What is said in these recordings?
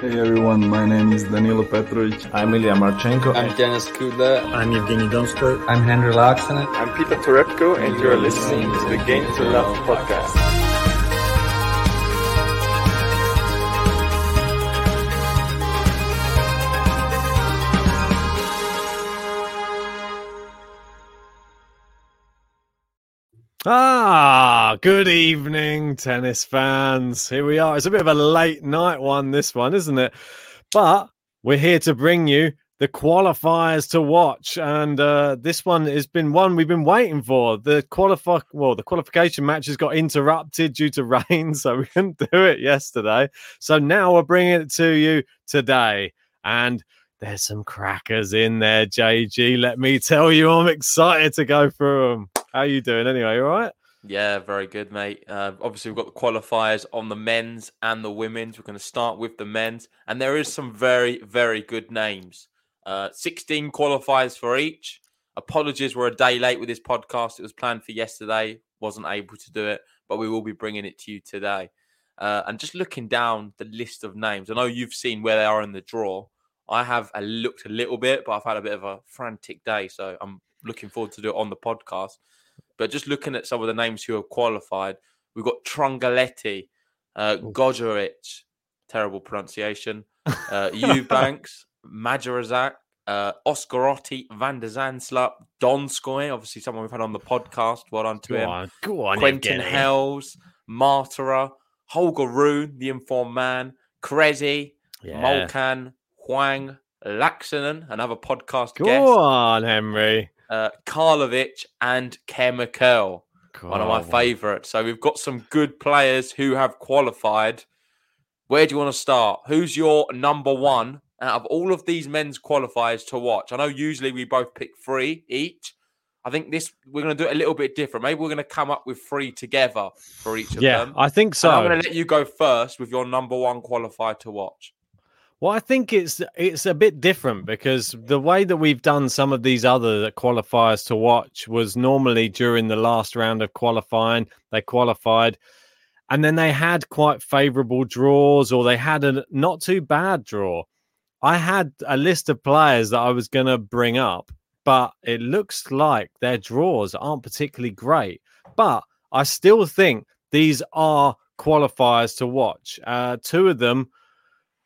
Hey everyone, my name is Danilo Petrovic. I'm Ilya Marchenko. I'm Denis Kudla. I'm Evgeny Donskoy. I'm Henri Laaksonen. I'm Peter Torebko, and you're listening to the Game to Love podcast. Ah, good evening, tennis fans. Here we are. It's a bit of a late night one, this one, isn't it? But we're here to bring you the qualifiers to watch, and uh, this one has been one we've been waiting for. The qualify, well, the qualification matches got interrupted due to rain, so we couldn't do it yesterday. So now we're bringing it to you today, and there's some crackers in there, JG. Let me tell you, I'm excited to go through them. How you doing anyway? All right? Yeah, very good, mate. Uh, obviously, we've got the qualifiers on the men's and the women's. We're going to start with the men's, and there is some very, very good names. Uh, 16 qualifiers for each. Apologies, we're a day late with this podcast. It was planned for yesterday, wasn't able to do it, but we will be bringing it to you today. Uh, and just looking down the list of names, I know you've seen where they are in the draw. I have looked a little bit, but I've had a bit of a frantic day, so I'm looking forward to do it on the podcast. But just looking at some of the names who have qualified, we've got Trungelliti, uh, Gojeric, terrible pronunciation, uh, Eubanks, Majarazak, uh, Oscarotti, Van der Zandschulp, Donskoy, obviously someone we've had on the podcast. Well done to go him. On, go on, Quentin Halys, Martara, Holger Rune, the informed man, Cressy, yeah. Molcan, Huang, Laaksonen, another podcast go guest. Go on, Henri uh, Karlovic and Chemical, one of my favourites. So we've got some good players who have qualified. Where do you want to start? Who's your number one out of all of these men's qualifiers to watch? I know usually we both pick three each. I think this we're going to do it a little bit different. Maybe we're going to come up with three together for each of yeah, them. Yeah, I think so. And I'm going to let you go first with your number one qualifier to watch. Well, I think it's it's a bit different because the way that we've done some of these other qualifiers to watch was normally during the last round of qualifying. They qualified, and then they had quite favourable draws, or they had a not too bad draw. I had a list of players that I was going to bring up, but it looks like their draws aren't particularly great. But I still think these are qualifiers to watch. Uh, two of them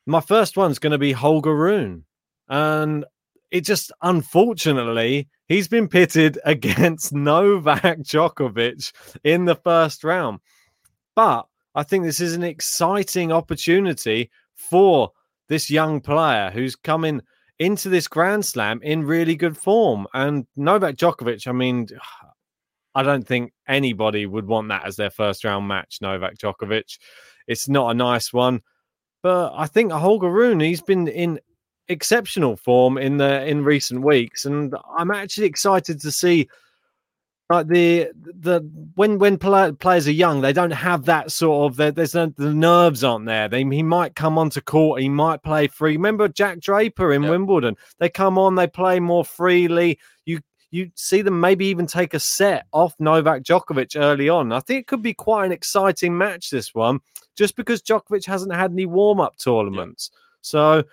my first one's going to be Holger Rune. And it just, unfortunately, he's been pitted against Novak Djokovic in the first round. But I think this is an exciting opportunity for this young player who's coming into this Grand Slam in really good form. And Novak Djokovic, I mean, I don't think anybody would want that as their first round match, Novak Djokovic. It's not a nice one. But I think Holger Rune, he's been in exceptional form in the in recent weeks, and I'm actually excited to see like the the when when players are young, they don't have that sort of there's no, the nerves aren't there. They he might come onto court, he might play free. Remember Jack Draper in Yeah. Wimbledon? They come on, they play more freely. You you see them maybe even take a set off Novak Djokovic early on. I think it could be quite an exciting match this one, just because Djokovic hasn't had any warm up tournaments. So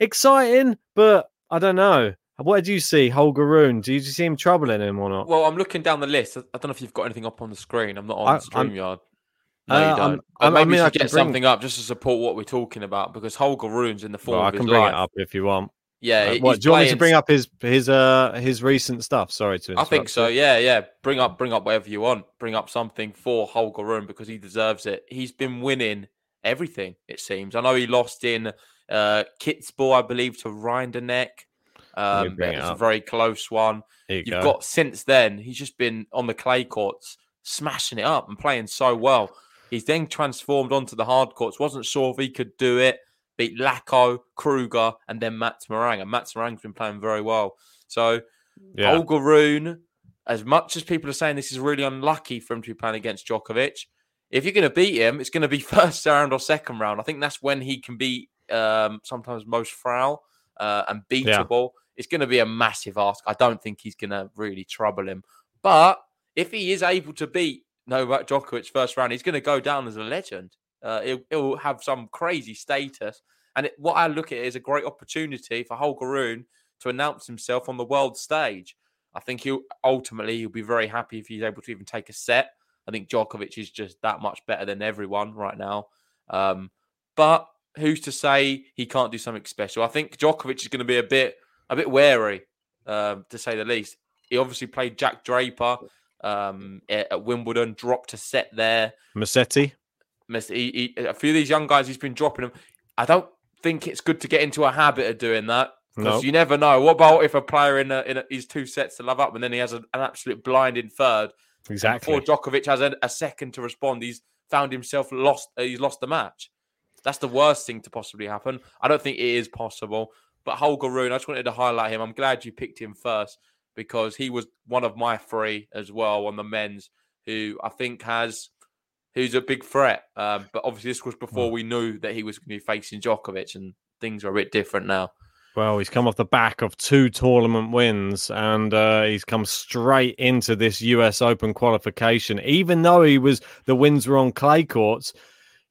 exciting, but I don't know. What do you see, Holger Rune? Do you see him troubling him or not? Well, I'm looking down the list. I I don't know if you've got anything up on the screen. I'm not on I- StreamYard. No, Uh, you don't. I'm- I maybe mean, you I should can get bring- something up just to support what we're talking about because Holger Rune's in the form Well, I can bring life. it up if you want. Yeah, Uh, what, do you want me to bring up his his uh his recent stuff? Sorry to I think so. you. Yeah, yeah. Bring up, bring up whatever you want. Bring up something for Holger Rune because he deserves it. He's been winning everything. It seems. I know he lost in uh Kitzbühel, I believe, to Rinderknech. Um, it was a very close one. You You've go. got since then. He's just been on the clay courts, smashing it up and playing so well. He's then transformed onto the hard courts. Wasn't sure if he could do it. Beat Lacko, Krueger, and then Mats Moraing. And Mats Moraing's been playing very well. So yeah. Rune, as much as people are saying this is really unlucky for him to be playing against Djokovic, if you're going to beat him, it's going to be first round or second round. I think that's when he can be um, sometimes most frail uh, and beatable. It's going to be a massive ask. I don't think he's going to really trouble him. But if he is able to beat Novak Djokovic first round, he's going to go down as a legend. Uh, he'll, he'll have some crazy status. And it, what I look at it is a great opportunity for Holger Rune to announce himself on the world stage. I think he'll ultimately he'll be very happy if he's able to even take a set. I think Djokovic is just that much better than everyone right now. Um, but who's to say he can't do something special? I think Djokovic is going to be a bit a bit wary, um, to say the least. He obviously played Jack Draper um, at Wimbledon, dropped a set there. Massetti. Miss- He, he, a few of these young guys, he's been dropping them. I don't think it's good to get into a habit of doing that because No. you never know. What about if a player in a, in a, his two sets to love up and then he has a, an absolute blinding third? Exactly. Before Djokovic has a, a second to respond, he's found himself lost. Uh, he's lost the match. That's the worst thing to possibly happen. I don't think it is possible. But Holger Rune, I just wanted to highlight him. I'm glad you picked him first because he was one of my three as well on the men's, who I think has who's a big threat. Um, but obviously, this was before we knew that he was going to be facing Djokovic, and things are a bit different now. Well, he's come off the back of two tournament wins and uh, he's come straight into this US Open qualification. Even though he was the wins were on clay courts,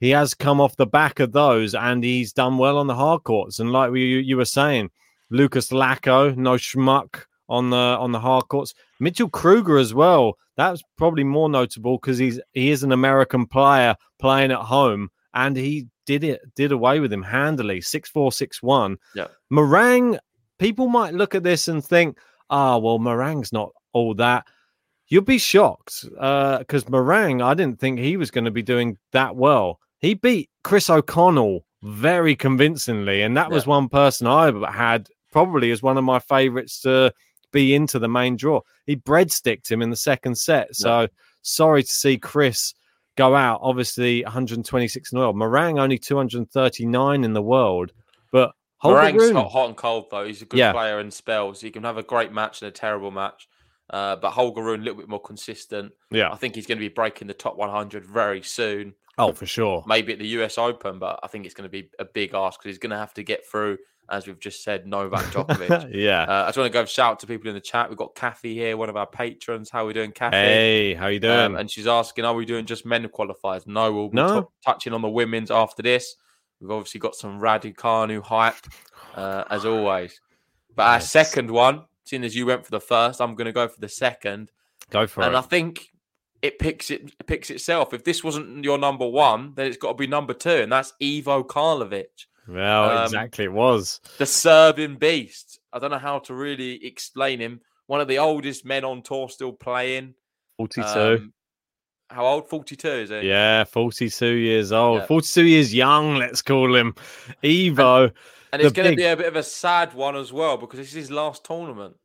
he has come off the back of those and he's done well on the hard courts. And like we, you were saying, Lucas Lacko, no schmuck on the on the hard courts. Mitchell Krueger as well. That's probably more notable because he's he is an American player playing at home and he did it did away with him handily six four six one. Yeah. Moraing, people might look at this and think, ah, well, Moraing's not all that. You'll be shocked because Moraing, I didn't think he was going to be doing that well. He beat Chris O'Connell very convincingly, and that was one person I had probably as one of my favorites to be into the main draw. He breadsticked him in the second set. So sorry to see Chris go out. Obviously, 126 in the world. Moraing only 239 in the world, but Moraing's hot, hot and cold though. He's a good Yeah. player in spells. He can have a great match and a terrible match. Uh, but Holger Rune a little bit more consistent. Yeah. I think he's going to be breaking the top 100 very soon. Oh, for sure. Maybe at the US Open, but I think it's going to be a big ask because he's going to have to get through, as we've just said, Novak Djokovic. yeah. uh, I just want to go shout out to people in the chat. We've got Kathy here, one of our patrons. How are we doing, Kathy? hey, how you doing? Um, and she's asking, are we doing just men qualifiers? No, we'll be No. tou- touching on the women's after this. We've obviously got some Raducanu hype, uh, as always. But our Yes. second one, seeing as you went for the first, I'm going to go for the second. Go for and it. And I think it picks it, it picks itself. If this wasn't your number one, then it's got to be number two, and that's Ivo Karlovic, well, um, exactly. It was. the Serbian beast. I don't know how to really explain him. One of the oldest men on tour still playing. 42. Um, how old? 42, is it? yeah, 42 years old. Yeah. 42 years young, let's call him. Evo. And it's going to big- be a bit of a sad one as well because this is his last tournament.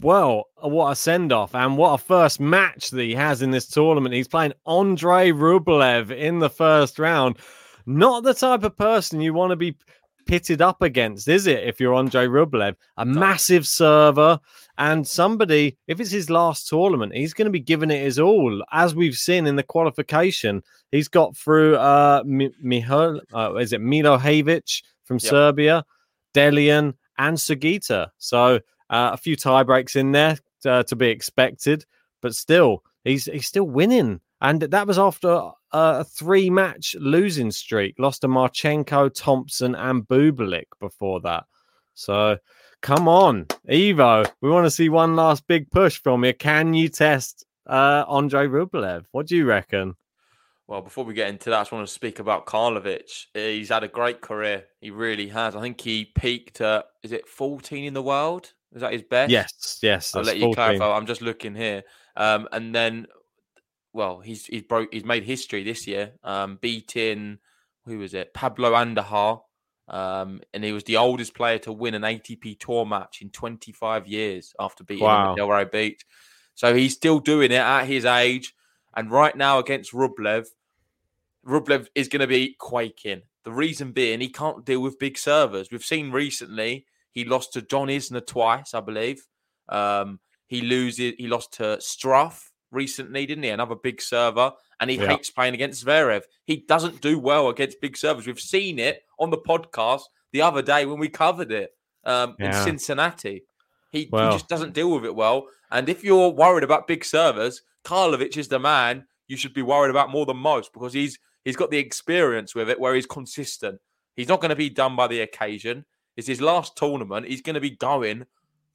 Well, what a send off and what a first match that he has in this tournament. He's playing Andre Rublev in the first round. Not the type of person you want to be pitted up against, is it? If you're Andre Rublev, a massive server, And somebody, if it's his last tournament, he's going to be giving it his all. As we've seen in the qualification, he's got through uh, Mihal, uh is it Milojevic from yep. Serbia, Dellien, and Sugita. So uh, a few tie breaks in there uh, to be expected, but still, he's he's still winning. And that was after a three match losing streak. Lost to Marchenko, Thompson, and Bublik before that. So come on, Evo. We want to see one last big push from you. Can you test uh, Andre Rublev? What do you reckon? Well, before we get into that, I just want to speak about Karlovic. He's had a great career. He really has. I think he peaked at, is it 14 in the world? Is that his best? Yes, yes. I'll let you 14. clarify. I'm just looking here. Um, and then, well, he's he's broke. He's made history this year, um, beating who was it? Pablo Andujar, um, and he was the oldest player to win an ATP Tour match in 25 years after beating wow. him at Delray Beach. So he's still doing it at his age. And right now against Rublev, Rublev is going to be quaking. The reason being he can't deal with big servers. We've seen recently he lost to John Isner twice, I believe. Um, he loses. He lost to Struff recently, didn't he? Another big server, and he yeah. hates playing against Zverev. He doesn't do well against big servers. We've seen it on the podcast the other day when we covered it um, yeah. in Cincinnati. He, well. he, just doesn't deal with it well. And if you're worried about big servers, Karlovic is the man you should be worried about more than most because he's he's got the experience with it where he's consistent. He's not going to be done by the occasion. It's his last tournament. He's going to be going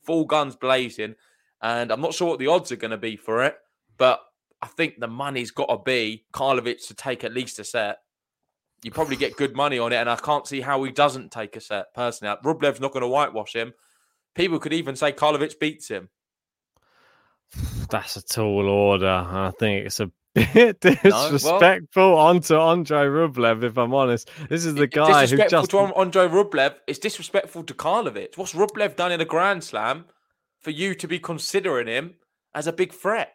full guns blazing. And I'm not sure what the odds are going to be for it, but I think the money's got to be Karlovic to take at least a set. You probably get good money on it, and I can't see how he doesn't take a set personally. Rublev's not going to whitewash him. People could even say Karlovic beats him. That's a tall order. I think it's a bit disrespectful no, well, onto Andre Rublev, if I'm honest. This is the guy who just to Andre Rublev. It's disrespectful to Karlovic. What's Rublev done in a Grand Slam for you to be considering him as a big threat?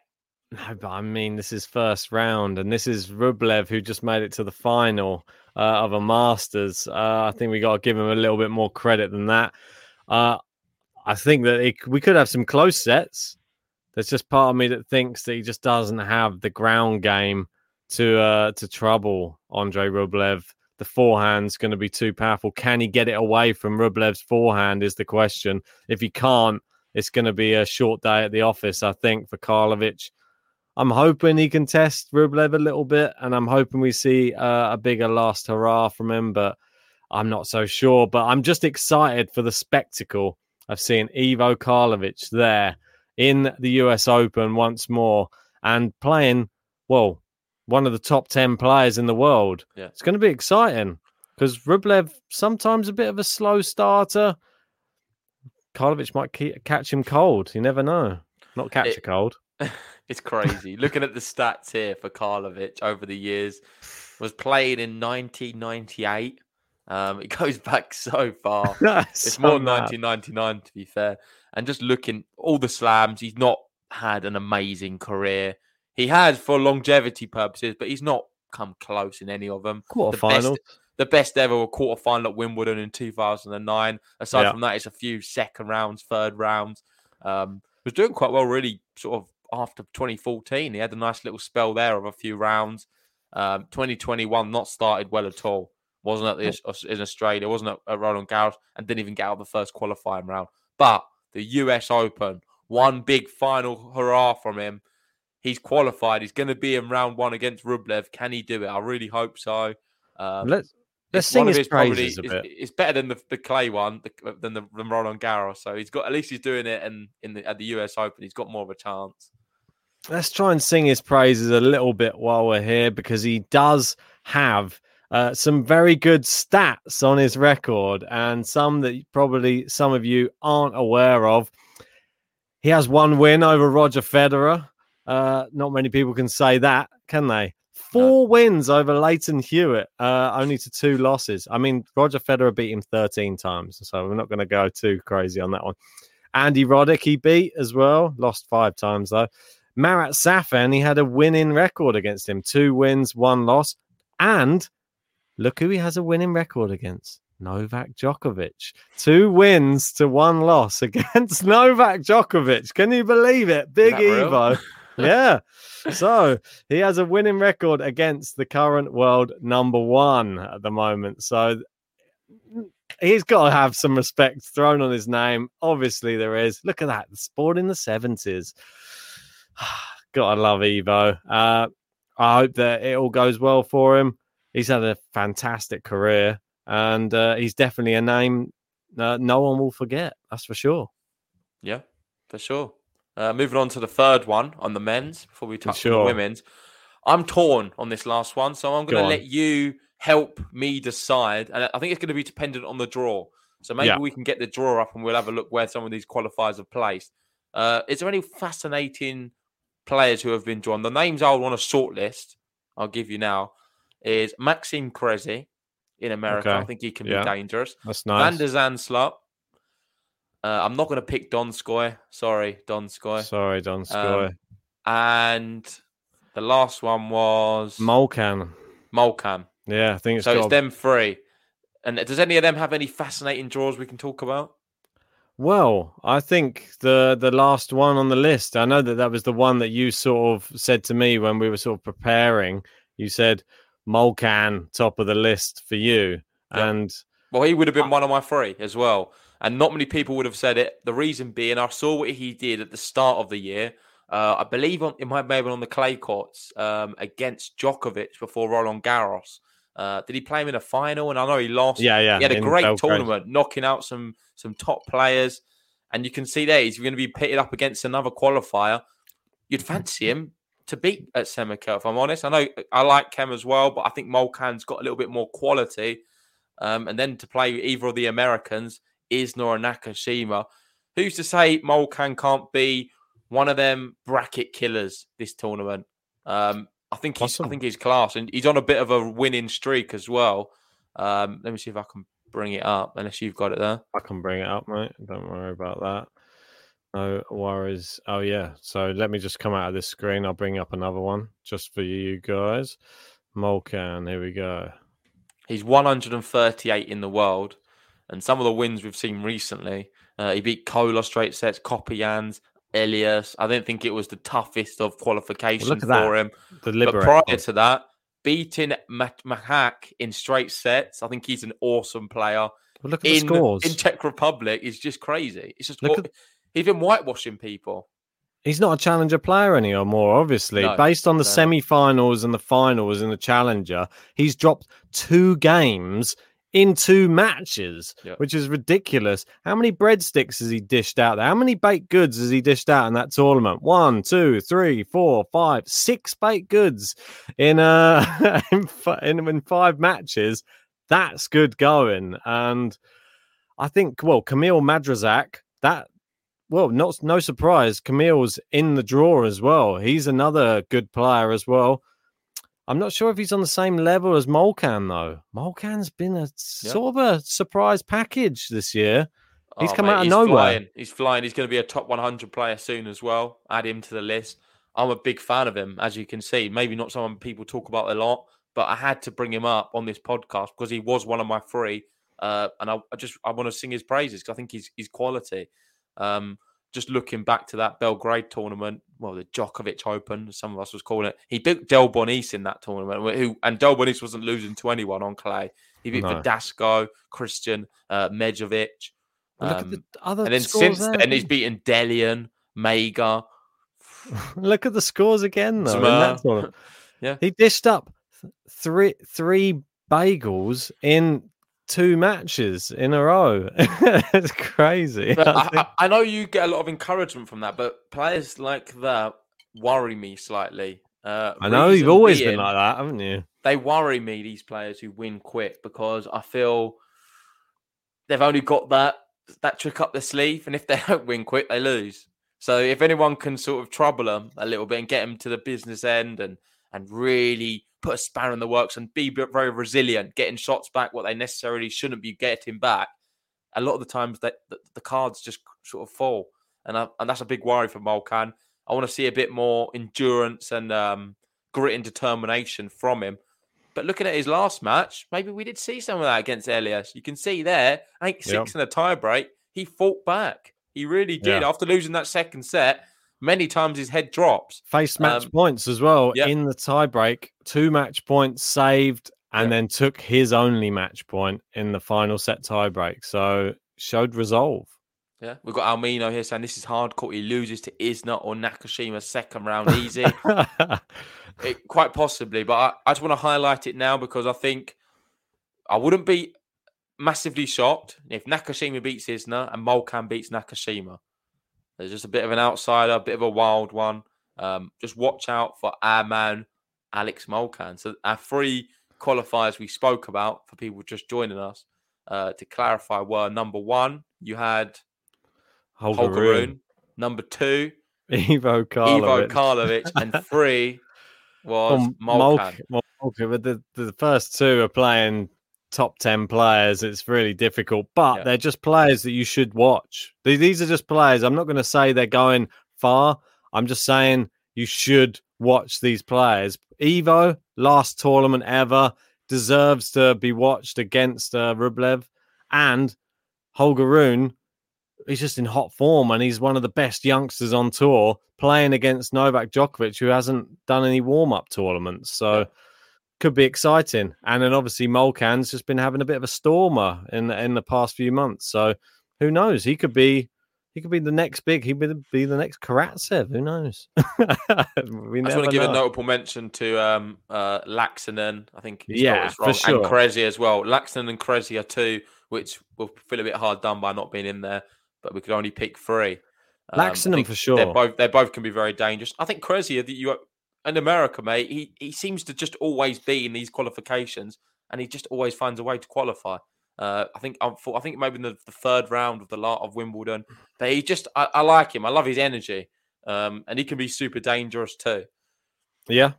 No, but I mean, this is first round, and this is Rublev who just made it to the final uh, of a Masters. Uh, I think we got to give him a little bit more credit than that. Uh, I think that it, we could have some close sets. There's just part of me that thinks that he just doesn't have the ground game to uh, to trouble Andre Rublev. The forehand's going to be too powerful. Can he get it away from Rublev's forehand? Is the question. If he can't, it's going to be a short day at the office, I think, for Karlovic. I'm hoping he can test Rublev a little bit, and I'm hoping we see uh, a bigger last hurrah from him, but I'm not so sure. But I'm just excited for the spectacle of seeing Ivo Karlovic there in the US Open once more and playing, well, one of the top 10 players in the world. Yeah. It's going to be exciting because Rublev sometimes a bit of a slow starter. Karlovic might keep, catch him cold. You never know. Not catch it, a cold. It's crazy. Looking at the stats here for Karlovic over the years, was playing in 1998. Um, it goes back so far. it's so more than 1999 to be fair and just looking all the slams, he's not had an amazing career. He has for longevity purposes, but he's not come close in any of them. Quarterfinals. The, the best ever were quarterfinal at Wimbledon in 2009. Aside yeah. from that, it's a few second rounds, third rounds. Um, was doing quite well, really, sort of after 2014. He had a nice little spell there of a few rounds. Um, 2021 not started well at all. Wasn't at the, in Australia, wasn't at, at Roland Garros, and didn't even get out of the first qualifying round. But the US Open. One big final hurrah from him. He's qualified. He's going to be in round one against Rublev. Can he do it? I really hope so. Um, let's let's sing his, his praises probably, a bit. It's, it's, better than the, the clay one the, than the than Roland Garros. So he's got at least he's doing it, and in the, at the US Open, he's got more of a chance. Let's try and sing his praises a little bit while we're here because he does have uh, some very good stats on his record and some that probably some of you aren't aware of. He has one win over Roger Federer. Uh, not many people can say that, can they? Four no. wins over Lleyton Hewitt, uh, only to two losses. I mean, Roger Federer beat him 13 times, so we're not going to go too crazy on that one. Andy Roddick, he beat as well, lost five times though. Marat Safin, he had a winning record against him two wins, one loss. And Look who he has a winning record against Novak Djokovic. Two wins to one loss against Novak Djokovic. Can you believe it? Big Evo. yeah. So he has a winning record against the current world number one at the moment. So he's got to have some respect thrown on his name. Obviously, there is. Look at that. The sport in the 70s. Gotta love Evo. Uh, I hope that it all goes well for him. He's had a fantastic career and uh, he's definitely a name uh, no one will forget. That's for sure. Yeah, for sure. Uh, moving on to the third one on the men's before we touch sure. on the women's. I'm torn on this last one, so I'm going to let you help me decide. And I think it's going to be dependent on the draw. So maybe yeah. we can get the draw up and we'll have a look where some of these qualifiers are placed. Uh, is there any fascinating players who have been drawn? The names I would want to shortlist, I'll give you now, is Maxime Cressy, in America. Okay. I think he can yeah. be dangerous. That's nice. Van der Zandschulp. Uh, I'm not going to pick Donskoy. Sorry, Donskoy. Sorry, Donskoy. Um, and the last one was Molcan. Molcan. Yeah, I think it's so. It's them three. And does any of them have any fascinating draws we can talk about? Well, I think the the last one on the list. I know that that was the one that you sort of said to me when we were sort of preparing. You said, Molcan top of the list for you. Yeah. And well, he would have been one of my three as well. And not many people would have said it. The reason being, I saw what he did at the start of the year. Uh, I believe on, it might have been on the clay courts um, against Djokovic before Roland Garros. Uh, did he play him in a final? And I know he lost. Yeah, yeah. He had a great Belgrade. tournament, knocking out some some top players. And you can see there he's going to be pitted up against another qualifier. You'd fancy him to beat at Seneca, if I'm honest. I know I like Kem as well, but I think Molcan's got a little bit more quality. Um, and then to play either of the Americans, is or Nakashima. Who's to say Molcan can't be one of them bracket killers this tournament? Um, I think he's, awesome. I think he's class, and he's on a bit of a winning streak as well. Um, let me see if I can bring it up, unless you've got it there. I can bring it up, mate. Don't worry about that. No worries. Oh yeah. So let me just come out of this screen. I'll bring up another one just for you guys. Molcan. Here we go. He's 138 in the world, and some of the wins we've seen recently. Uh, he beat Kola straight sets, Coppejans, Elias. I don't think it was the toughest of qualification well, for him. The but prior to that, beating Mahak in straight sets. I think he's an awesome player. Well, look at in, the scores in Czech Republic. Is just crazy. It's just look at, He's been whitewashing people. He's not a challenger player anymore, obviously. No, Based on the no. semi finals and the finals in the challenger, he's dropped two games in two matches, yep. which is ridiculous. How many breadsticks has he dished out there? How many baked goods has he dished out in that tournament? One, two, three, four, five, six baked goods in uh in, in, in five matches. That's good going. And I think, well, Kamil Majchrzak, that well, not no surprise. Kamil's in the draw as well. He's another good player as well. I'm not sure if he's on the same level as Molcan though. Molcan's been a yep. sort of a surprise package this year. He's oh, come mate, out of nowhere. Flying. He's flying. He's going to be a top 100 player soon as well. Add him to the list. I'm a big fan of him, as you can see. Maybe not someone people talk about a lot, but I had to bring him up on this podcast because he was one of my three. Uh, and I, I, just I want to sing his praises because I think he's he's quality. Um, just looking back to that Belgrade tournament, well, the Djokovic Open, some of us was calling it. He beat Delbonis in that tournament, who and Delbonis wasn't losing to anyone on clay. He beat no. Verdasco, Christian, uh, Medjovic. Um, and then since there. then, he's beaten Dellien, Mega. Look at the scores again, though. yeah, he dished up three three bagels in two matches in a row. it's crazy. I, I, I, know you get a lot of encouragement from that, but players like that worry me slightly. Uh, I know you've always being, been like that, haven't you? They worry me, these players who win quick, because I feel they've only got that that trick up their sleeve, and if they don't win quick, they lose. So if anyone can sort of trouble them a little bit and get them to the business end and and really put a spanner in the works and be very resilient, getting shots back what they necessarily shouldn't be getting back. A lot of the times that the, cards just sort of fall, and I, and that's a big worry for Molcan. I want to see a bit more endurance and um, grit and determination from him. But looking at his last match, maybe we did see some of that against Elias. You can see there, eight six in a tie break. He fought back. He really did. Yeah. After losing that second set, many times his head drops. Face match Um, points as well yeah. in the tiebreak. Two match points saved, and Yeah. then took his only match point in the final set tiebreak. So showed resolve. Yeah, we've got Almino here saying this is hard court. He loses to Isner or Nakashima second round easy. it, quite possibly, but I, I just want to highlight it now because I think I wouldn't be massively shocked if Nakashima beats Isner and Molcan beats Nakashima. There's just a bit of an outsider, a bit of a wild one. Um, just watch out for our man Alex Molcan. So our three qualifiers we spoke about for people just joining us uh, to clarify were number one, you had Holger Holger Rune, Rune. Number two, Ivo Ivo Karlovic. Karlovic, and three was Well, Molcan. Molk- well, Molk- but the, the first two are playing top 10 players. It's really difficult, but Yeah. they're just players that you should watch. These, are just players. I'm not going to say they're going far. I'm just saying you should watch these players. Evo, last tournament ever, deserves to be watched against uh, Rublev. And Holger Rune, he's just in hot form and he's one of the best youngsters on tour playing against Novak Djokovic, who hasn't done any warm up tournaments. So Yeah. Could be exciting. And then obviously Molcan's just been having a bit of a stormer in the, in the past few months. So who knows? He could be. He could be the next big. He could be the next Karatsev. Who knows? we I just want to give a notable mention to um, uh, Laaksonen. I think Yeah, for sure. and Cressy as well. Laaksonen and Cressy are two, which will feel a bit hard done by not being in there. But we could only pick three. Um, Laaksonen for They're sure. both they both can be very dangerous. I think Cressy, that you in America, mate, he he seems to just always be in these qualifications, and he just always finds a way to qualify. Uh, I think I'm for, I think maybe in the, the third round of the lot of Wimbledon, but he just I, I like him. I love his energy, um, and he can be super dangerous too. Yeah,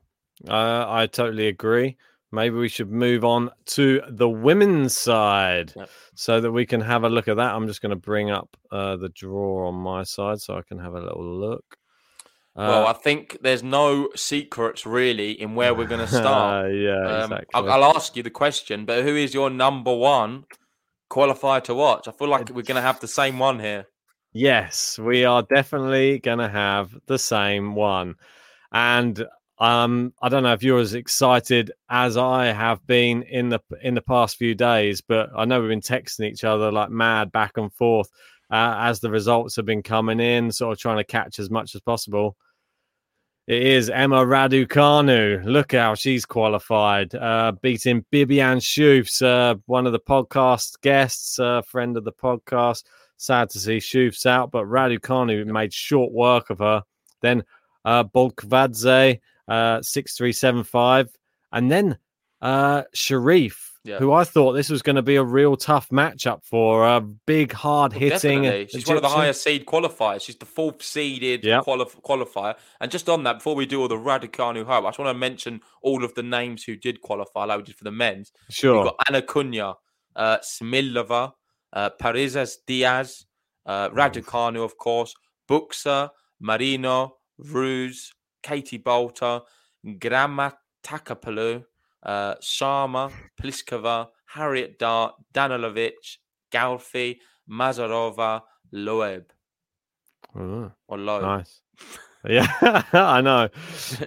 uh, I totally agree. Maybe we should move on to the women's side Yep. so that we can have a look at that. I'm just going to bring up uh, the draw on my side so I can have a little look. Well, Uh, I think there's no secrets really in where we're going to start. yeah, Um, exactly. I'll, I'll ask you the question, but who is your number one qualifier to watch? I feel like we're going to have the same one here. Yes, we are definitely going to have the same one. And um I don't know if you're as excited as I have been in the in the past few days, but I know we've been texting each other like mad back and forth uh, as the results have been coming in, sort of trying to catch as much as possible. It is Emma Raducanu. Look how she's qualified, uh, beating Bibiane Schoofs, uh, one of the podcast guests, uh, friend of the podcast. Sad to see Schufs out, but Raducanu made short work of her. Then uh, Bolkvadze, uh, 6375. And then uh, Sherif, Yeah. who I thought this was going to be a real tough matchup for a big, hard Well, hitting. definitely. She's one of the highest seed qualifiers. She's the fourth seeded Yep. qualif- qualifier. And just on that, before we do all the Raducanu hope, I just want to mention all of the names who did qualify, like we did for the men's. Sure. We've got Ana Konjuh, uh, Smilova, uh, Parrizas Diaz, uh, Raducanu, of course, Bucsa, Marino, Ruse, Katie Boulter, Grammatikopoulou, uh, Sharma, Pliskova, Harriet Dart, Danilovic, Galfi, Mazarova, Loeb. Oh, Or Loeb. nice. Yeah, I know.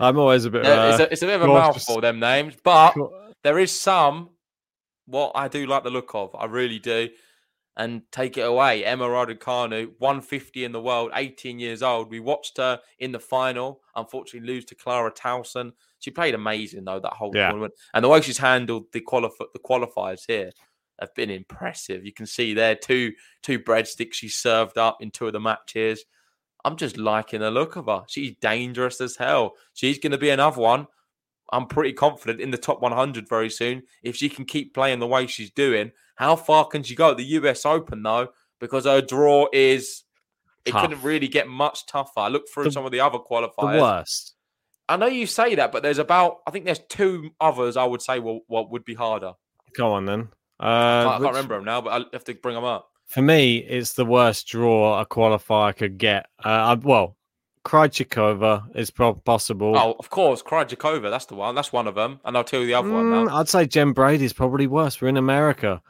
I'm always a bit. Yeah, it's, uh, a, it's a bit of a mouthful, them names, but there is some what I do like the look of. I really do. And take it away. Emma Raducanu, 150 in the world, 18 years old. We watched her in the final, unfortunately lose to Clara Tauson. She played amazing though that whole Yeah. tournament. And the way she's handled the qualif- the qualifiers here have been impressive. You can see there two two breadsticks she served up in two of the matches. I'm just liking the look of her. She's dangerous as hell. She's going to be another one. I'm pretty confident in the top 100 very soon. If she can keep playing the way she's doing, how far can she go at the US Open though? Because her draw is it couldn't really get much tougher. I looked through The- some of the other qualifiers. the worst. I know you say that, but there's about I think there's two others I would say will what would be harder. Go on then. Uh, I, can't, I can't remember them now, but I have to bring them up. For me, it's the worst draw a qualifier could get. Uh, I- well, Krejcikova is possible. Oh, of course, Krejcikova. That's the one. That's one of them. And I'll tell you the other one Mm, now. I'd say Jen Brady's probably worse. We're in America.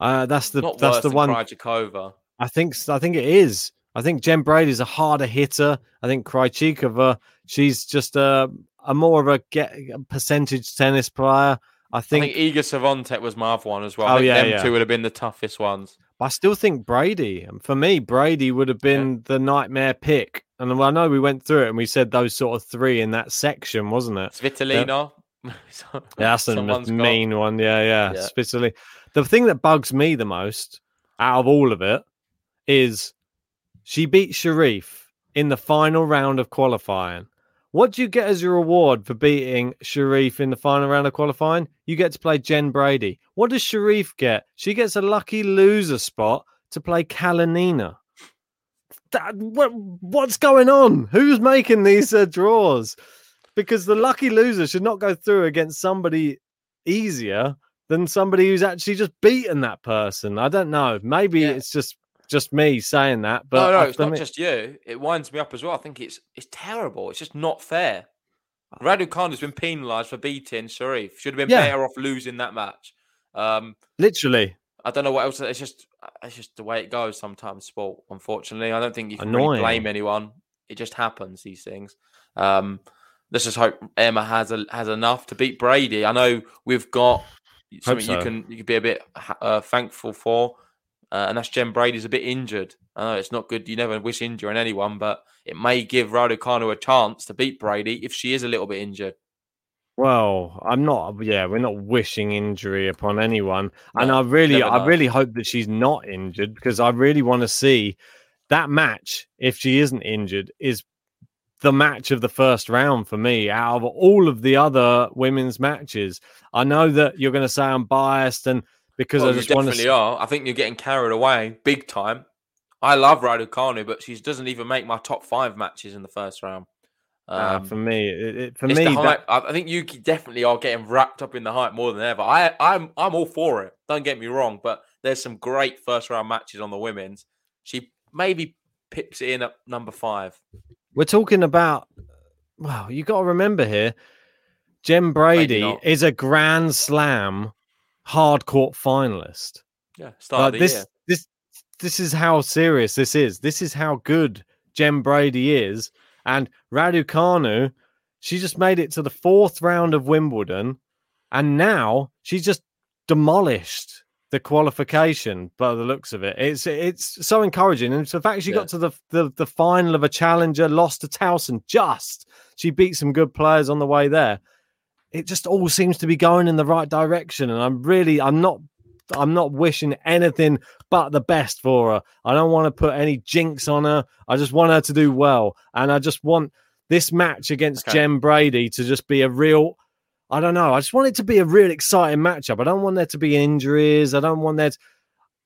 Uh, that's the Not that's the one. Krejcikova. I think I think it is. I think Jen Brady's a harder hitter. I think Krejcikova, she's just a a more of a get a percentage tennis player. I I think, think Iga Swiatek was my other one as well. Oh, think yeah, them yeah. two would have been the toughest ones. But I still think Brady. and For me, Brady would have been the nightmare pick. And I know we went through it and we said those sort of three in that section, wasn't it? Svitolina. Yeah, that's a mean one. Yeah, yeah. Yeah. The thing that bugs me the most out of all of it is she beat Sherif in the final round of qualifying. What do you get as your reward for beating Sherif in the final round of qualifying? You get to play Jen Brady. What does Sherif get? She gets a lucky loser spot to play Kalinina. That, what, what's going on? Who's making these uh, draws? Because the lucky loser should not go through against somebody easier than somebody who's actually just beaten that person. I don't know. Maybe Yeah. it's just just me saying that, but no, no, it's not just you. It winds me up as well. I think it's it's terrible. It's just not fair. Raducanu has been penalised for beating Sherif. Should have been Yeah. better off losing that match. Um, literally I don't know what else. It's just it's just the way it goes sometimes. Sport, unfortunately, I don't think you can really blame anyone. It just happens. These things. Um, let's just hope Emma has a, has enough to beat Brady. I know we've got something you can you can be a bit uh, thankful for, uh, and that's Jen Brady's a bit injured. I know it's not good. You never wish injury on anyone, but it may give Raducanu a chance to beat Brady if she is a little bit injured. Well, I'm not. Yeah, we're not wishing injury upon anyone, and I really, I really hope that she's not injured because I really want to see that match. If she isn't injured, is the match of the first round for me out of all of the other women's matches. I know that you're going to say I'm biased, and because Well, I just want definitely to. are. I think you're getting carried away big time. I love Raducanu, but she doesn't even make my top five matches in the first round. Um, for me, it, it- for me, that- I I think you definitely are getting wrapped up in the hype more than ever. I, I'm, I'm all for it. Don't get me wrong, but there's some great first round matches on the women's. She maybe pips it in at number five. We're talking about. Well, you got to remember here, Jen Brady is a Grand Slam hard court finalist. Yeah, start Like this, year. this, this is how serious this is. This is how good Jen Brady is, and Raducanu. She just made it to the fourth round of Wimbledon, and now she's just demolished the qualification by the looks of it. It's it's so encouraging, and it's the fact she Yeah. got to the, the the final of a challenger, lost to Tauson. Just she beat some good players on the way there. It just all seems to be going in the right direction, and I'm really I'm not I'm not wishing anything but the best for her. I don't want to put any jinx on her. I just want her to do well, and I just want this match against Okay. Jen Brady to just be a real. I don't know. I just want it to be a real exciting matchup. I don't want there to be injuries. I don't want there. To,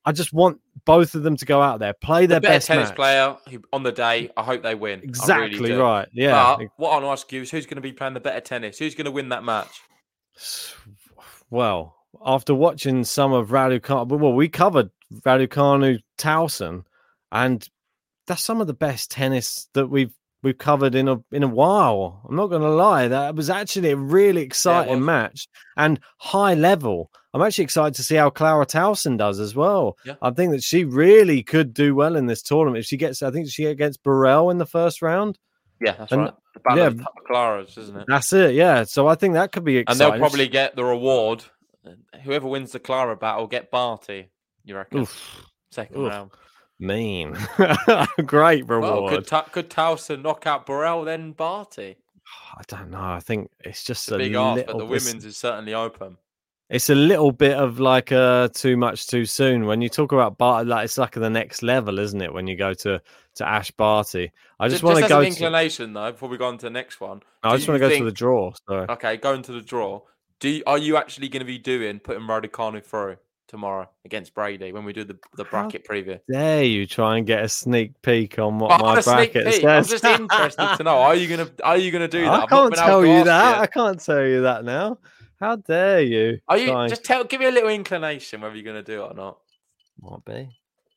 I just want both of them to go out there, play their better best tennis match. player who, on the day. I hope they win. I really Exactly right. Yeah. But what I want to ask you is who's going to be playing the better tennis? Who's going to win that match? Well, after watching some of Raducanu, well, we covered Raducanu Tauson, and that's some of the best tennis that we've we've covered in a in a while. I'm not going to lie, that was actually a really exciting was. match and high level. I'm actually excited to see how Clara Tauson does as well. Yeah. I think that she really could do well in this tournament if she gets. I think she gets Burel in the first round. Yeah, that's And- right. The battle yeah. of Claras, isn't it? That's it. Yeah. So I think that could be And they'll probably get the reward. Whoever wins the Clara battle get Barty. You reckon? Oof, Second oof. round. mean. Great reward. Well, could Ta- could Tauson knock out Burel then Barty? I don't know. I think it's just It's a big little. but the women's is certainly open. It's a little bit of like uh too much too soon. When you talk about Barty, like it's like the next level, isn't it? When you go to to Ash Barty, I just, Just, want to go. an To, inclination though, before we go on to the next one. I do just want to go to the draw. Sorry. Okay, going to the draw. Do you, are you actually going to be doing putting Raducanu through tomorrow against Brady when we do the, the bracket preview? Dare you try and get a sneak peek on what my I'm a sneak bracket peek. I'm says? just interested to know. Are you gonna Are you gonna do that? I can't tell you that. I can't tell you that now. How dare you? Are you just tell? Give me a little inclination whether you're gonna do it or not. Might be.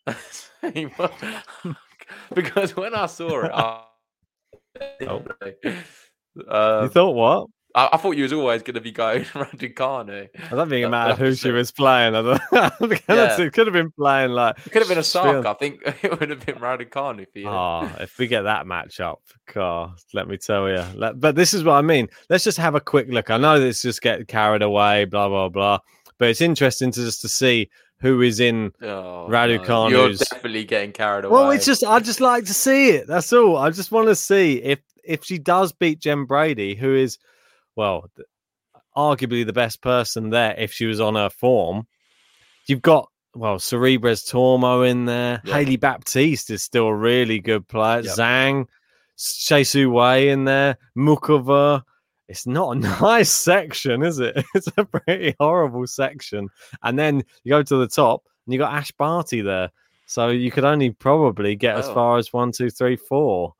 because when I saw it, I, Oh. Um, you thought what? I, I thought you was always going to be going Raducanu. I don't think it mattered who she was playing. I don't, I think Yeah. it could have been playing like It could have been a Sark. I think it would have been Raducanu for you. Oh, if we get that match up, God, let me tell you. Let- But this is what I mean. Let's just have a quick look. I know this just get carried away, blah blah blah. But it's interesting to just to see who is in. Oh. Raducanu's- You're definitely getting carried away. Well, it's just I just like to see it. That's all. I just want to see if if she does beat Jen Brady, who is, well, arguably the best person there if she was on her form. You've got well, Sorribes Tormo in there. Yeah. Hailey Baptiste is still a really good player. Yep. Zhang, Su Wei in there. Muchova. It's not a nice section, is it? It's a pretty horrible section. And then you go to the top and you got Ash Barty there. So you could only probably get as Oh. far as one, two, three, four.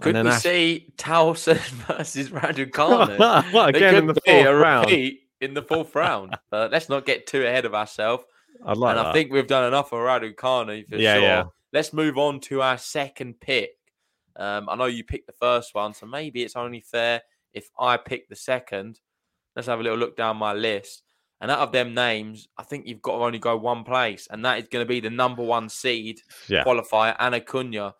Could we see Tauson versus Raducanu? Well, There again in the fourth round. in the fourth round. But let's not get too ahead of ourselves. I'd like and that. I think we've done enough of Raducanu for Yeah, sure. yeah. Let's move on to our second pick. Um, I know you picked the first one, so maybe it's only fair if I pick the second. Let's have a little look down my list. And out of them names, I think you've got to only go one place, and that is going to be the number one seed yeah. qualifier, Ana Konjuh.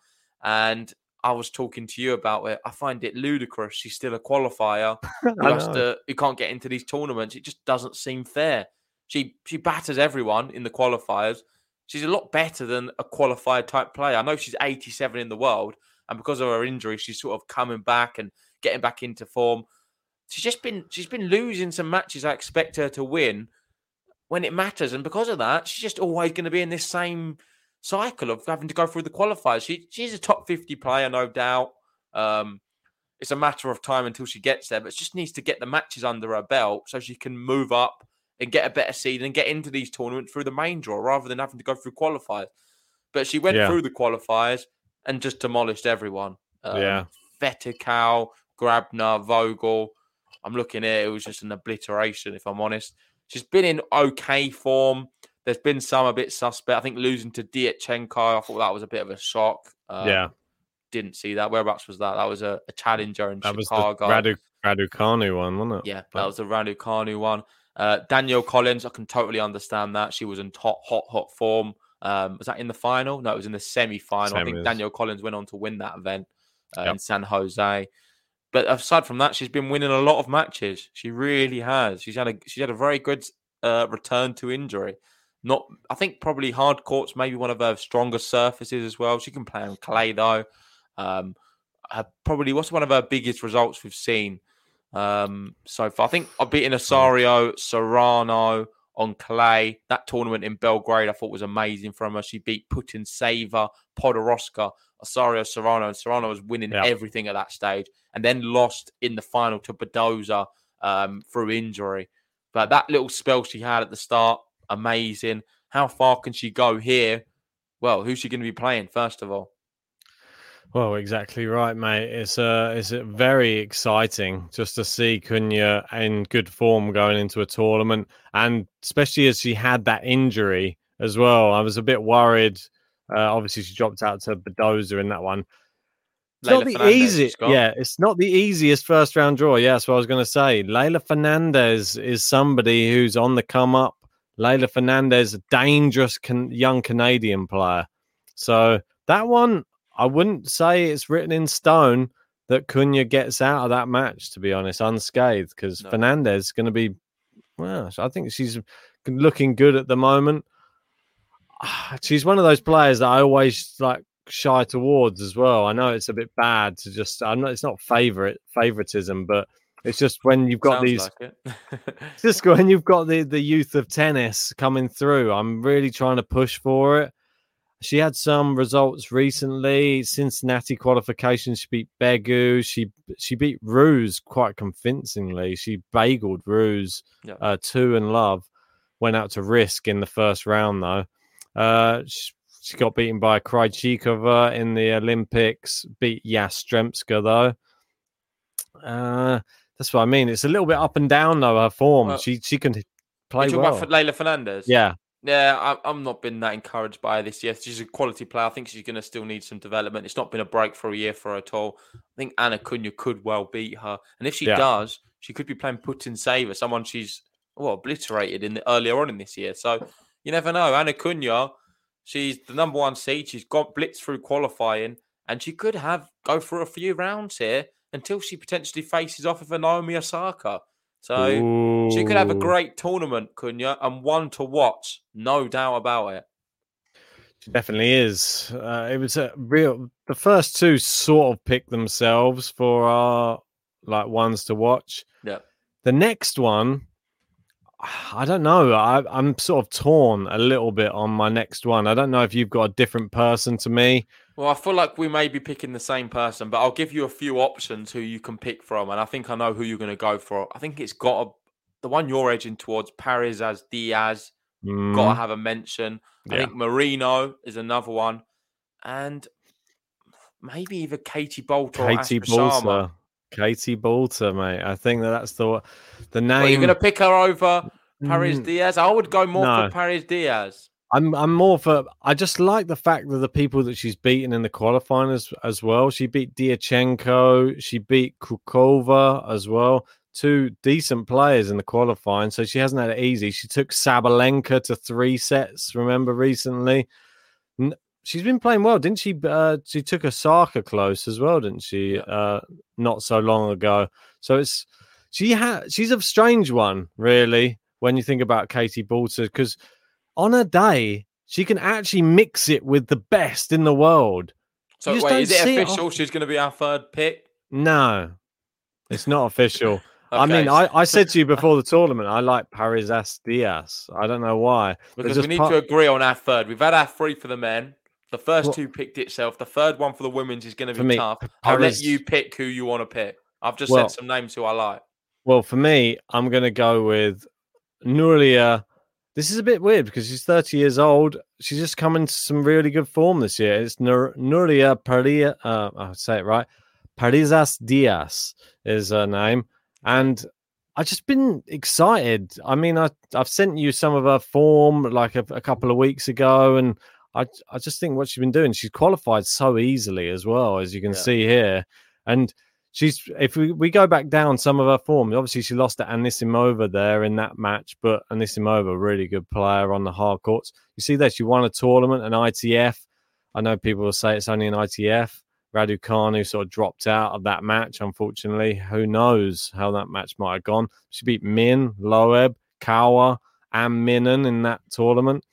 And I was talking to you about it. I find it ludicrous. She's still a qualifier who, has to, who can't get into these tournaments. It just doesn't seem fair. She she batters everyone in the qualifiers. She's a lot better than a qualified type player. I know she's 87 in the world, and because of her injury, she's sort of coming back and getting back into form. She's just been she's been losing some matches I expect her to win when it matters, and because of that, she's just always going to be in this same cycle of having to go through the qualifiers. She she's a top 50 player, no doubt. Um, it's a matter of time until she gets there, but she just needs to get the matches under her belt so she can move up and get a better seed and get into these tournaments through the main draw rather than having to go through qualifiers. But she went Yeah. through the qualifiers and just demolished everyone. Um, Yeah. Vetterkau, Grabner, Vogel. I'm looking here, it was just an obliteration, if I'm honest. She's been in okay form. There's been some a bit suspect. I think losing to Diatchenko, I thought that was a bit of a shock. Um, yeah. Didn't see that. Whereabouts was that? That was a, a challenger in That was Chicago. the Radu Raducanu one, wasn't it? Yeah, that was the Ranu Kanu one. Uh, Danielle Collins, I can totally understand that. She was in hot, hot, hot form. Um, was that in the final? No, it was in the semi final. I think. Danielle Collins went on to win that event uh, Yep. in San Jose. But aside from that, she's been winning a lot of matches. She really has. She's had a she's had a very good uh, return to injury. Not, I think probably hard courts maybe one of her stronger surfaces as well. She can play on clay though. Um, her, probably what's one of her biggest results we've seen um, so far. I think I've beaten Osorio, Serrano on clay. That tournament in Belgrade I thought was amazing from her. She beat Putintseva, Podoroska, Osorio, Serrano, and Serrano was winning Yeah. everything at that stage and then lost in the final to Badosa um, through injury. But that little spell she had at the start, amazing. How far can she go here? Well, who's she going to be playing, first of all? Well, exactly right, mate. It's uh, it's uh, very exciting just to see Konjuh in good form going into a tournament, and especially as she had that injury as well. I was a bit worried. Uh, obviously, she dropped out to Badosa in that one. It's not the Fernandez easy, yeah. It's not the easiest first round draw. Yeah, that's what I was going to say. Leylah Fernandez is somebody who's on the come up. Leylah Fernandez, a dangerous can- young Canadian player. So that one, I wouldn't say it's written in stone that Konjuh gets out of that match. To be honest, unscathed, because No. Fernandez is going to be. Well, I think she's looking good at the moment. Ah, she's one of those players that I always like shy towards as well. I know it's a bit bad to just. I'm not. It's not favorite favoritism, but it's just when you've got Sounds these like just when you've got the the youth of tennis coming through. I'm really trying to push for it. She had some results recently. Cincinnati qualifications. She beat Begu. She she beat Ruse quite convincingly. She bageled Ruse Yeah. uh, two and love. Went out to Riske in the first round though. Uh, she, she got beaten by Krejcikova in the Olympics. Beat Yastremska though. Uh, that's what I mean. It's a little bit up and down though. Her form. Well, she she can You play talking well. about Leylah Fernandez? yeah, Yeah, I, I'm not been that encouraged by this year. She's a quality player. I think she's going to still need some development. It's not been a breakthrough year for her at all. I think Ana Konjuh could well beat her, and if she Yeah. does, she could be playing Putintseva, someone she's well obliterated in the earlier on in this year. So you never know. Ana Konjuh, she's the number one seed. She's got blitz through qualifying, and she could have go through a few rounds here until she potentially faces off with a Naomi Osaka. So she could have a great tournament, Konjuh, and one to watch, no doubt about it. She definitely is. Uh, it was a real. The first two sort of picked themselves for our like ones to watch. Yeah. The next one, I don't know. I, I'm sort of torn a little bit on my next one. I don't know if you've got a different person to me. Well, I feel like we may be picking the same person, but I'll give you a few options who you can pick from, and I think I know who you're going to go for. I think it's got a, the one you're edging towards Parrizas Diaz. Got to Mm, have a mention. I think Marino is another one, and maybe either Katie Bolt or Katie. Balter. Katie Boulter, mate. I think that that's the the name. Well, you're going to pick her over Paris Mm, Diaz? I would go more no. for Parrizas Diaz. I'm I'm more for I just like the fact that the people that she's beaten in the qualifying as, as well. She beat Diatchenko, she beat Krukova as well. Two decent players in the qualifying, so she hasn't had it easy. She took Sabalenka to three sets, remember recently. She's been playing well, didn't she? Uh, she took Osaka close as well, didn't she? Uh, not so long ago. So it's she had she's a strange one, really, when you think about Katie Balter, because on a day she can actually mix it with the best in the world. So wait, is it see it official? She's going to be our third pick. No, it's not official. I mean, I, I said to you before the tournament, I like Parrizas Diaz. I don't know why. Because we need part- to agree on our third. We've had our three for the men. The first two picked itself. The third one for the women's is going to For be me, tough. I'll let you pick who you want to pick. I've just Well- said some names who I like. Well, for me, I'm going to go with Nuria. This is a bit weird because she's 30 years old. She's just come into some really good form this year. It's Nur- Nuria Paria. Uh, I'll say it right. Parrizas Diaz is her name. And I've just been excited. I mean, I, I've sent you some of her form like a, a couple of weeks ago. And I, I just think what she's been doing, she's qualified so easily as well, as you can Yeah. see here. And she's if we, we go back down some of her form, obviously she lost to Anisimova there in that match, but Anisimova, really good player on the hard courts. You see there, she won a tournament, an ITF. I know people will say it's only an ITF. Raducanu sort of dropped out of that match, unfortunately. Who knows how that match might have gone? She beat Min, Loeb, Kawa, and Minnen in that tournament.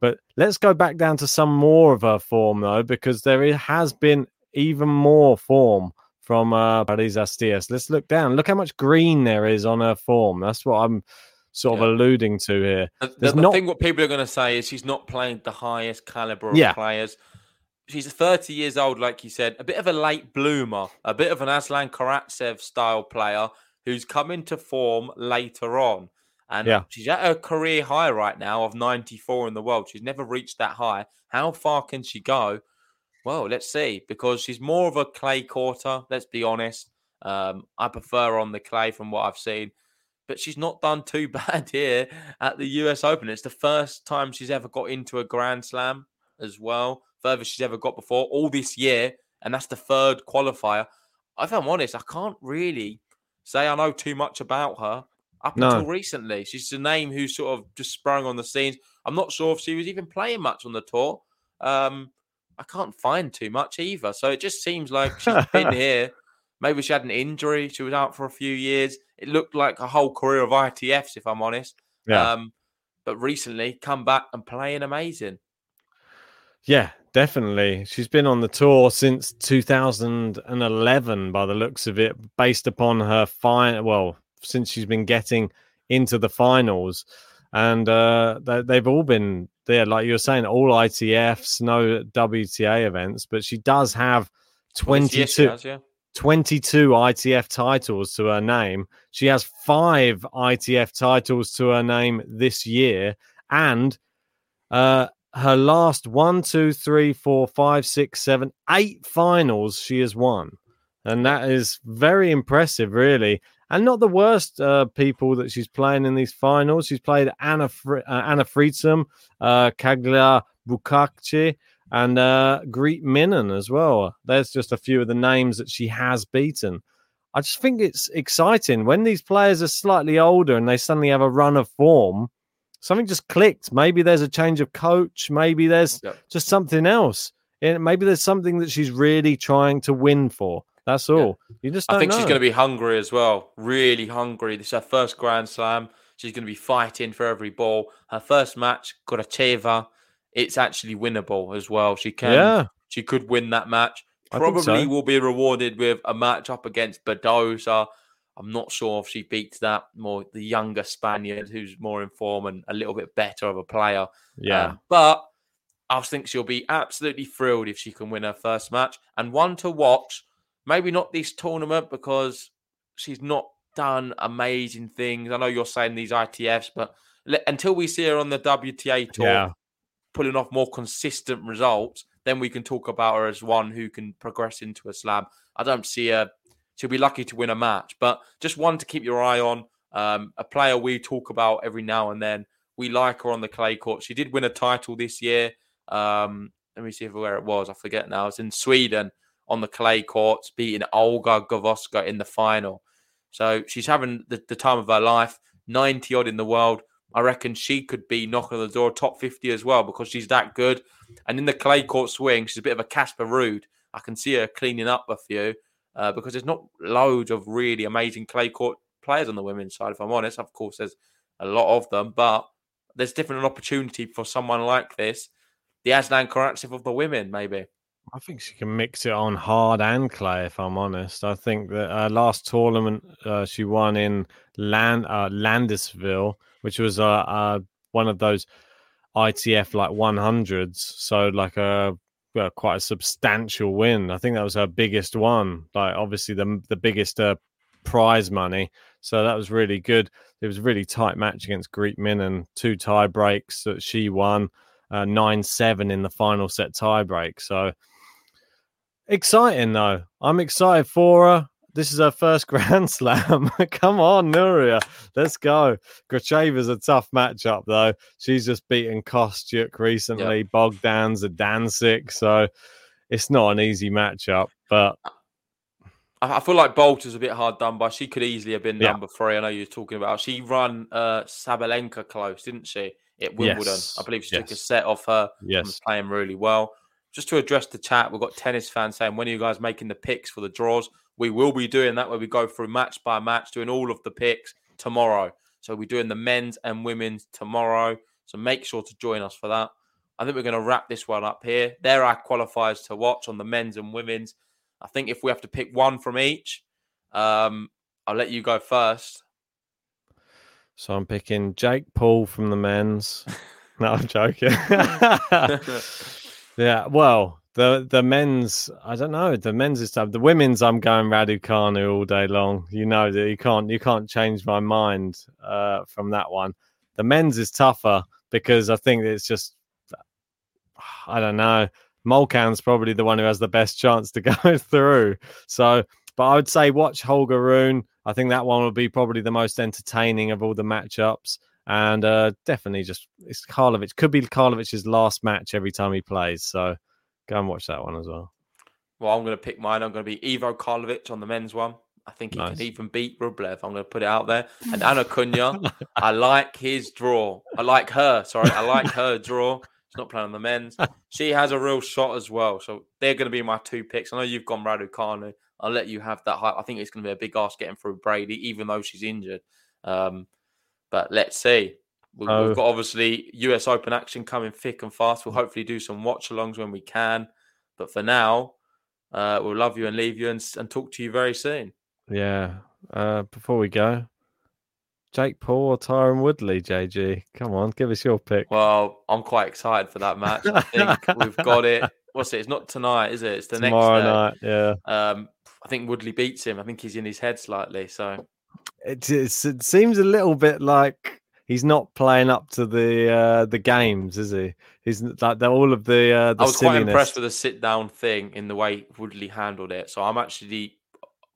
But let's go back down to some more of her form, though, because there has been even more form from uh, Parrizas Diaz. Let's look down. Look how much green there is on her form. That's what I'm sort of Yeah. alluding to here. The, the, the not- thing what people are going to say is she's not playing the highest caliber of Yeah. players. She's 30 years old, like you said, a bit of a late bloomer, a bit of an Aslan Karatsev style player who's come into form later on. And Yeah. she's at her career high right now of 94 in the world. She's never reached that high. How far can she go? Well, let's see, because she's more of a clay quarter, let's be honest. Um, I prefer on the clay from what I've seen but she's not done too bad here at the US Open. It's the first time she's ever got into a Grand Slam as well, furthest she's ever got before, all this year, and that's the third qualifier. If I'm honest, I can't really say I know too much about her up No. until recently. She's a name who sort of just sprung on the scenes. I'm not sure if she was even playing much on the tour. Um, I can't find too much either. So it just seems like she's been here. Maybe she had an injury. She was out for a few years. It looked like a whole career of ITFs, if I'm honest. Yeah. Um, but recently, come back and playing amazing. Yeah, definitely. She's been on the tour since 2011 by the looks of it, based upon her fine. Well, since she's been getting into the finals, and uh, they, they've all been there, like you were saying, all ITFs, no WTA events, but she does have Well, this 22. she has, yeah. 22 ITF titles to her name. She has five ITF titles to her name this year. And uh, her last one, two, three, four, five, six, seven, eight finals she has won. And that is very impressive, really. and not the worst uh, people that she's playing in these finals. She's played Anna Fr- uh, Anna Friedsam, uh, Kaglia Bukakci, and uh, Greet Minnen as well. There's just a few of the names that she has beaten. I just think it's exciting when these players are slightly older and they suddenly have a run of form. Something just clicked. Maybe there's a change of coach. Maybe there's Yep. just something else. And maybe there's something that she's really trying to win for. That's all. You just I think know. she's going to be hungry as well. Really hungry. This is her first Grand Slam. She's going to be fighting for every ball. Her first match, Goracheva, it's actually winnable as well. She can. Yeah. She could win that match. Probably so. will be rewarded with a match up against Badosa. I'm not sure if she beats that more the younger Spaniard who's more in form and a little bit better of a player. Yeah. Um, but I think she'll be absolutely thrilled if she can win her first match and one to watch. Maybe not this tournament because she's not done amazing things. I know you're saying these ITFs, but le- until we see her on the WTA tour Yeah. pulling off more consistent results, then we can talk about her as one who can progress into a slam. I don't see her. She'll be lucky to win a match, but just one to keep your eye on. Um, a player we talk about every now and then. We like her on the clay court. She did win a title this year. Um, let me see if where it was. I forget now. It's in Sweden on the clay courts, beating Olga Gavoska in the final. So she's having the, the time of her life. 90 odd in the world. I reckon she could be knocking on the door top 50 as well because she's that good. And in the clay court swing, she's a bit of a Casper Ruud. I can see her cleaning up a few uh, because there's not loads of really amazing clay court players on the women's side, if I'm honest. Of course, there's a lot of them, but there's different opportunity for someone like this. The Aslan Karatsev of the women, maybe. I think she can mix it on hard and clay. If I'm honest, I think that last tournament uh, she won in Land uh, Landisville, which was uh, uh, one of those ITF like 100s, so like a quite a substantial win. I think that was her biggest one. Like obviously the the biggest uh, prize money. So that was really good. It was a really tight match against Greet Minnen two tie breaks that she won. Uh, nine seven in the final set tie break. So exciting though. I'm excited for her. This is her first Grand Slam. Come on, Nuria. Let's go. Gracheva's a tough matchup though. She's just beaten Kostyuk recently, Bogdan's a Danzig. So it's not an easy matchup, but I, I feel like Boulter's a bit hard done by. She could easily have been Yeah. number three. I know you were talking about. She run uh, Sabalenka close, didn't she? At Wimbledon. Yes, I believe she took a set off her. and Yes. was playing really well. Just to address the chat, we've got tennis fans saying, when are you guys making the picks for the draws? We will be doing that where we go through match by match, doing all of the picks tomorrow. So we're doing the men's and women's tomorrow. So make sure to join us for that. I think we're going to wrap this one up here. There are qualifiers to watch on the men's and women's. I think if we have to pick one from each, um, I'll let you go first. so I'm picking Jake Paul from the men's. No, I'm joking. yeah, well, the the men's, I don't know. The men's is tough. The women's, I'm going Raducanu all day long. You know that you can't you can't change my mind uh, from that one. The men's is tougher because I think it's just I don't know. Molcan's probably the one who has the best chance to go through. So, but I would say watch Holger Rune. I think that one will be probably the most entertaining of all the matchups. And uh, definitely just it's Karlovic. Could be Karlovic's last match every time he plays. So go and watch that one as well. Well, I'm going to pick mine. I'm going to be Ivo Karlovic on the men's one. I think he Nice. can even beat Rublev. I'm going to put it out there. And Anna Konjuh, I like his draw. I like her. Sorry, I like her draw. She's not playing on the men's. She has a real shot as well. So they're going to be my two picks. I know you've gone Raducanu. I'll let you have that hype. I think it's going to be a big ask getting through Brady, even though she's injured. Um, but let's see. We, Oh. We've got obviously US Open action coming thick and fast. We'll hopefully do some watch alongs when we can. But for now, uh, we'll love you and leave you and, and talk to you very soon. Yeah. Uh, before we go, Jake Paul or Tyron Woodley, JG? Come on, give us your pick. Well, I'm quite excited for that match. I think we've got it. What's it? It's not tonight, is it? It's the Tomorrow next night, yeah. Um, I think Woodley beats him. I think he's in his head slightly. So it, it seems a little bit like he's not playing up to the uh, the games, is he? He's like all of the. Uh, the I was silliness. quite impressed with the sit down thing in the way Woodley handled it. So I'm actually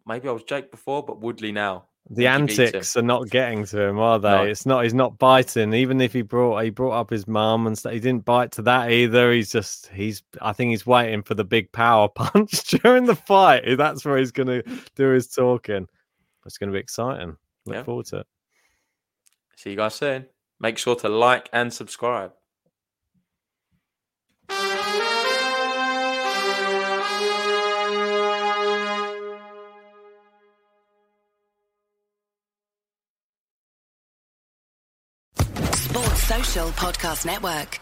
maybe I was Jake before, but Woodley now. The antics are not getting to him, are they? No. It's not. He's not biting. Even if he brought he brought up his mum and stuff, he didn't bite to that either. He's just he's. I think he's waiting for the big power punch during the fight. That's where he's going to do his talking. It's going to be exciting. Look yeah. forward to it. See you guys soon. Make sure to like and subscribe. Sports Social Podcast Network.